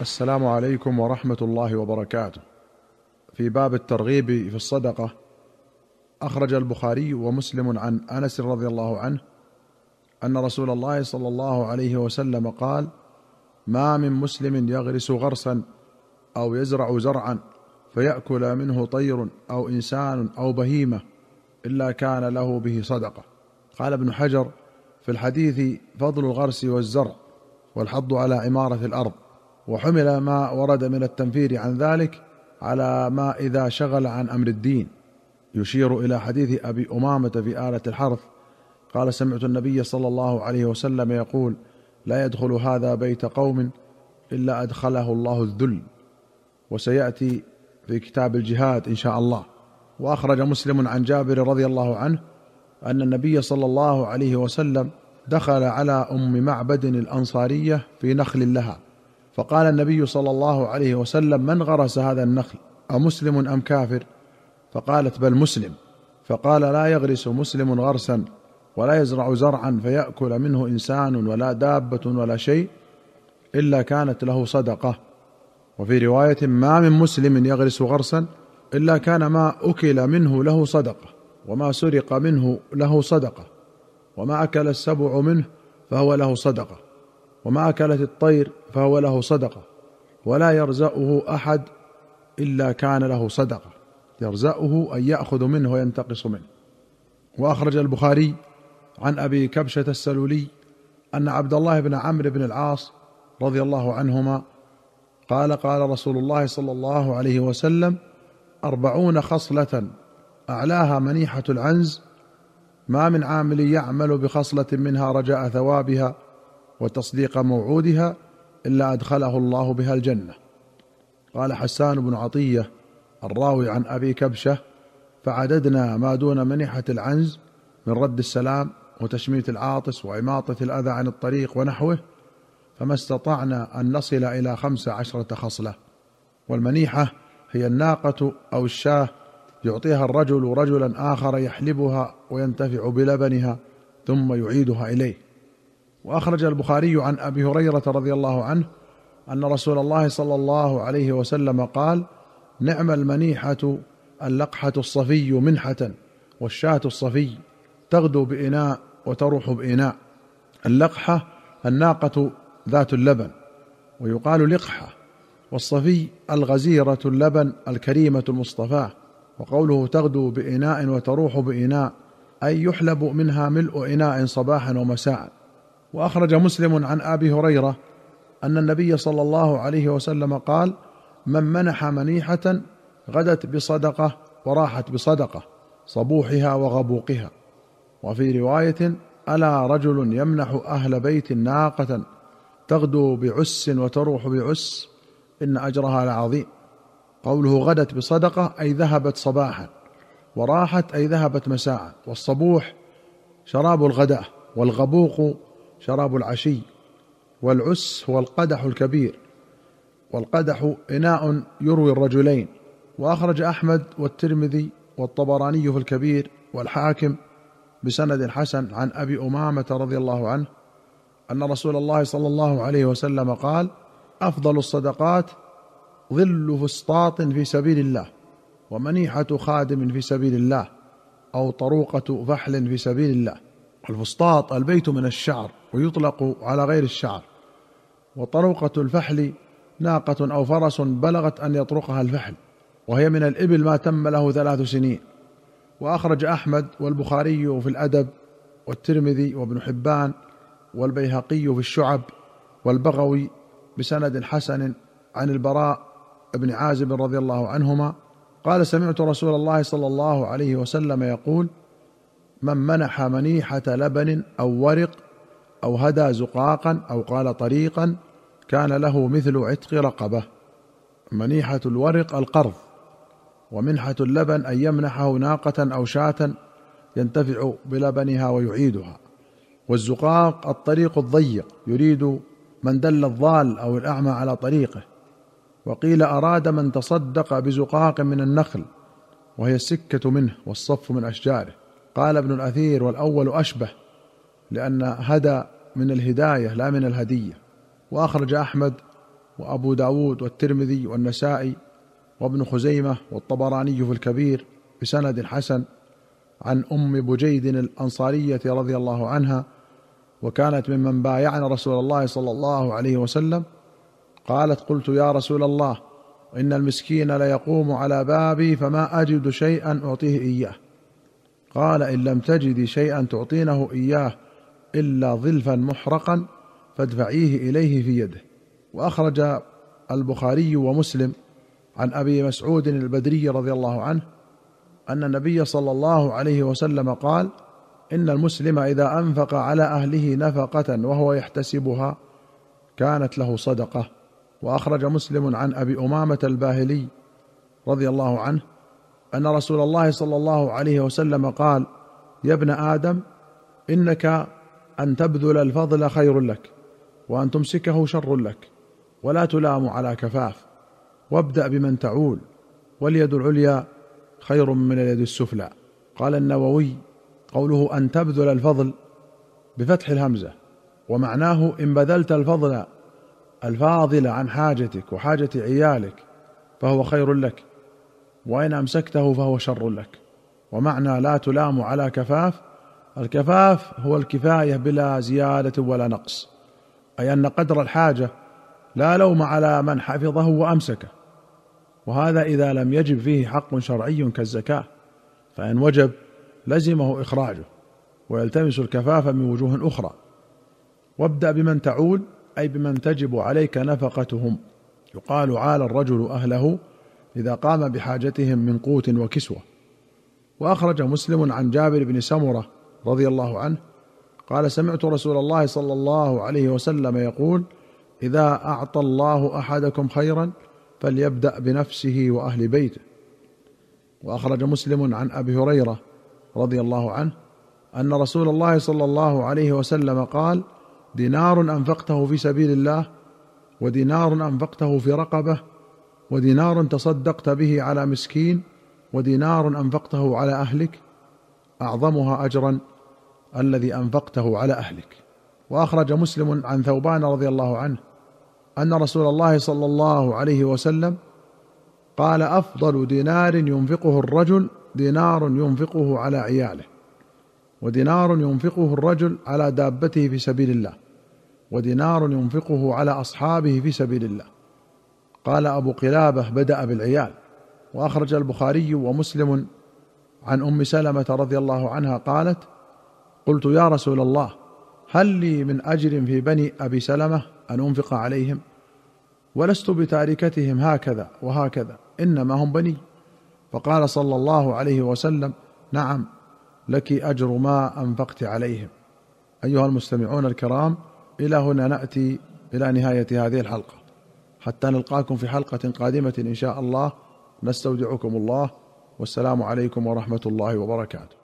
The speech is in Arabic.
السلام عليكم ورحمة الله وبركاته. في باب الترغيب في الصدقة أخرج البخاري ومسلم عن أنس رضي الله عنه أن رسول الله صلى الله عليه وسلم قال ما من مسلم يغرس غرسا أو يزرع زرعا فيأكل منه طير أو إنسان أو بهيمة إلا كان له به صدقة. قال ابن حجر في الحديث فضل الغرس والزرع والحض على عمارة الأرض. وحمل ما ورد من التنفير عن ذلك على ما إذا شغل عن أمر الدين. يشير إلى حديث أبي أمامة في آلة الحرث. قال سمعت النبي صلى الله عليه وسلم يقول لا يدخل هذا بيت قوم إلا أدخله الله الذل. وسيأتي في كتاب الجهاد إن شاء الله. وأخرج مسلم عن جابر رضي الله عنه أن النبي صلى الله عليه وسلم دخل على أم معبد الأنصارية في نخل لها. فقال النبي صلى الله عليه وسلم من غرس هذا النخل أمسلم أم كافر؟ فقالت بل مسلم. فقال لا يغرس مسلم غرسا ولا يزرع زرعا فيأكل منه إنسان ولا دابة ولا شيء إلا كانت له صدقة. وفي رواية ما من مسلم يغرس غرسا إلا كان ما أكل منه له صدقة وما سرق منه له صدقة وما أكل السبع منه فهو له صدقة وما أكلت الطير فهو له صدقة. ولا يرزأه أحد إلا كان له صدقة. يرزأه أن يأخذ منه وينتقص منه. وأخرج البخاري عن أبي كبشة السلولي أن عبد الله بن عمرو بن العاص رضي الله عنهما قال قال رسول الله صلى الله عليه وسلم أربعون خصلة أعلاها منيحة العنز ما من عامل يعمل بخصلة منها رجاء ثوابها وتصديق موعودها إلا أدخله الله بها الجنة. قال حسان بن عطية الراوي عن أبي كبشة فعددنا ما دون منحة العنز من رد السلام وتشميت العاطس وإماطة الأذى عن الطريق ونحوه فما استطعنا أن نصل إلى خمس عشرة خصلة. والمنيحة هي الناقة أو الشاه يعطيها الرجل رجلا آخر يحلبها وينتفع بلبنها ثم يعيدها إليه. وأخرج البخاري عن أبي هريرة رضي الله عنه أن رسول الله صلى الله عليه وسلم قال نعم المنيحة اللقحة الصفي منحة والشاة الصفي تغدو بإناء وتروح بإناء. اللقحة الناقة ذات اللبن ويقال لقحة والصفي الغزيرة اللبن الكريمة المصطفاة وقوله تغدو بإناء وتروح بإناء أي يحلب منها ملء إناء صباحا ومساء. وأخرج مسلم عن أبي هريرة أن النبي صلى الله عليه وسلم قال من منح منيحة غدت بصدقة وراحت بصدقة صبوحها وغبوقها. وفي رواية ألا رجل يمنح أهل بيت ناقة تغدو بعس وتروح بعس؟ إن أجرها لعظيم. قوله غدت بصدقة أي ذهبت صباحا وراحت أي ذهبت مساء والصبوح شراب الغداه والغبوق شراب العشي والعس هو القدح الكبير. والقدح إناء يروي الرجلين. وأخرج أحمد والترمذي والطبراني في الكبير والحاكم بسند حسن عن أبي أمامة رضي الله عنه أن رسول الله صلى الله عليه وسلم قال أفضل الصدقات ظل فسطاط في سبيل الله ومنيحة خادم في سبيل الله أو طروقة فحل في سبيل الله. الفسطاط البيت من الشعر. ويطلق على غير الشعر. وطروقة الفحل ناقة أو فرس بلغت أن يطرقها الفحل وهي من الإبل ما تم له ثلاث سنين. وأخرج أحمد والبخاري في الأدب والترمذي وابن حبان والبيهقي في الشعب والبغوي بسند حسن عن البراء بن عازب رضي الله عنهما. قال سمعت رسول الله صلى الله عليه وسلم يقول من منح منيحة لبن أو ورق أو هدى زقاقا أو قال طريقا كان له مثل عتق رقبة منيحة الورق القرض ومنحة اللبن أن يمنحه ناقة أو شاة ينتفع بلبنها ويعيدها. والزقاق الطريق الضيق يريد من دل الضال أو الأعمى على طريقه. وقيل أراد من تصدق بزقاق من النخل وهي السكة منه والصف من أشجاره. قال ابن الأثير والأول أشبه لأن هدى من الهداية لا من الهدية. وأخرج أحمد وأبو داود والترمذي والنسائي وابن خزيمة والطبراني في الكبير بسند حسن عن أم بجيد الأنصارية رضي الله عنها وكانت ممن بايعنا رسول الله صلى الله عليه وسلم. قالت قلت يا رسول الله إن المسكين ليقوم على بابي فما أجد شيئا أعطيه إياه. قال إن لم تجدي شيئا تعطينه إياه إلا ظلفا محرقا فادفعيه إليه في يده. وأخرج البخاري ومسلم عن أبي مسعود البدري رضي الله عنه أن النبي صلى الله عليه وسلم قال إن المسلم إذا أنفق على أهله نفقة وهو يحتسبها كانت له صدقة. وأخرج مسلم عن أبي أمامة الباهلي رضي الله عنه أن رسول الله صلى الله عليه وسلم قال يا ابن آدم إنك أن تبذل الفضل خير لك وأن تمسكه شر لك. ولا تلام على كفاف. وابدأ بمن تعول. واليد العليا خير من اليد السفلى. قال النووي قوله أن تبذل الفضل بفتح الهمزة. ومعناه إن بذلت الفضل الفاضل عن حاجتك وحاجة عيالك فهو خير لك. وإن أمسكته فهو شر لك. ومعنى لا تلام على كفاف الكفاف هو الكفاية بلا زيادة ولا نقص أي أن قدر الحاجة لا لوم على من حفظه وأمسكه وهذا إذا لم يجب فيه حق شرعي كالزكاة فإن وجب لزمه إخراجه ويلتمس الكفاف من وجوه أخرى. وابدأ بمن تعول أي بمن تجب عليك نفقتهم يقال عال الرجل أهله إذا قام بحاجتهم من قوت وكسوة. وأخرج مسلم عن جابر بن سمرة رضي الله عنه قال سمعت رسول الله صلى الله عليه وسلم يقول إذا أعطى الله أحدكم خيرا فليبدأ بنفسه وأهل بيته. وأخرج مسلم عن أبي هريرة رضي الله عنه أن رسول الله صلى الله عليه وسلم قال دينار أنفقته في سبيل الله ودينار أنفقته في رقبة ودينار تصدقت به على مسكين ودينار أنفقته على أهلك أعظمها اجرا الذي أنفقته على أهلك. وأخرج مسلم عن ثوبان رضي الله عنه أن رسول الله صلى الله عليه وسلم قال أفضل دينار ينفقه الرجل دينار ينفقه على عياله ودينار ينفقه الرجل على دابته في سبيل الله ودينار ينفقه على أصحابه في سبيل الله. قال أبو قلابة بدأ بالعيال. وأخرج البخاري ومسلم عن أم سلمة رضي الله عنها قالت قلت يا رسول الله هل لي من أجر في بني أبي سلمة أن أنفق عليهم؟ ولست بتاركتهم هكذا وهكذا إنما هم بني. فقال صلى الله عليه وسلم نعم لك أجر ما أنفقت عليهم. أيها المستمعون الكرام إلى هنا نأتي إلى نهاية هذه الحلقة. حتى نلقاكم في حلقة قادمة إن شاء الله نستودعكم الله والسلام عليكم ورحمة الله وبركاته.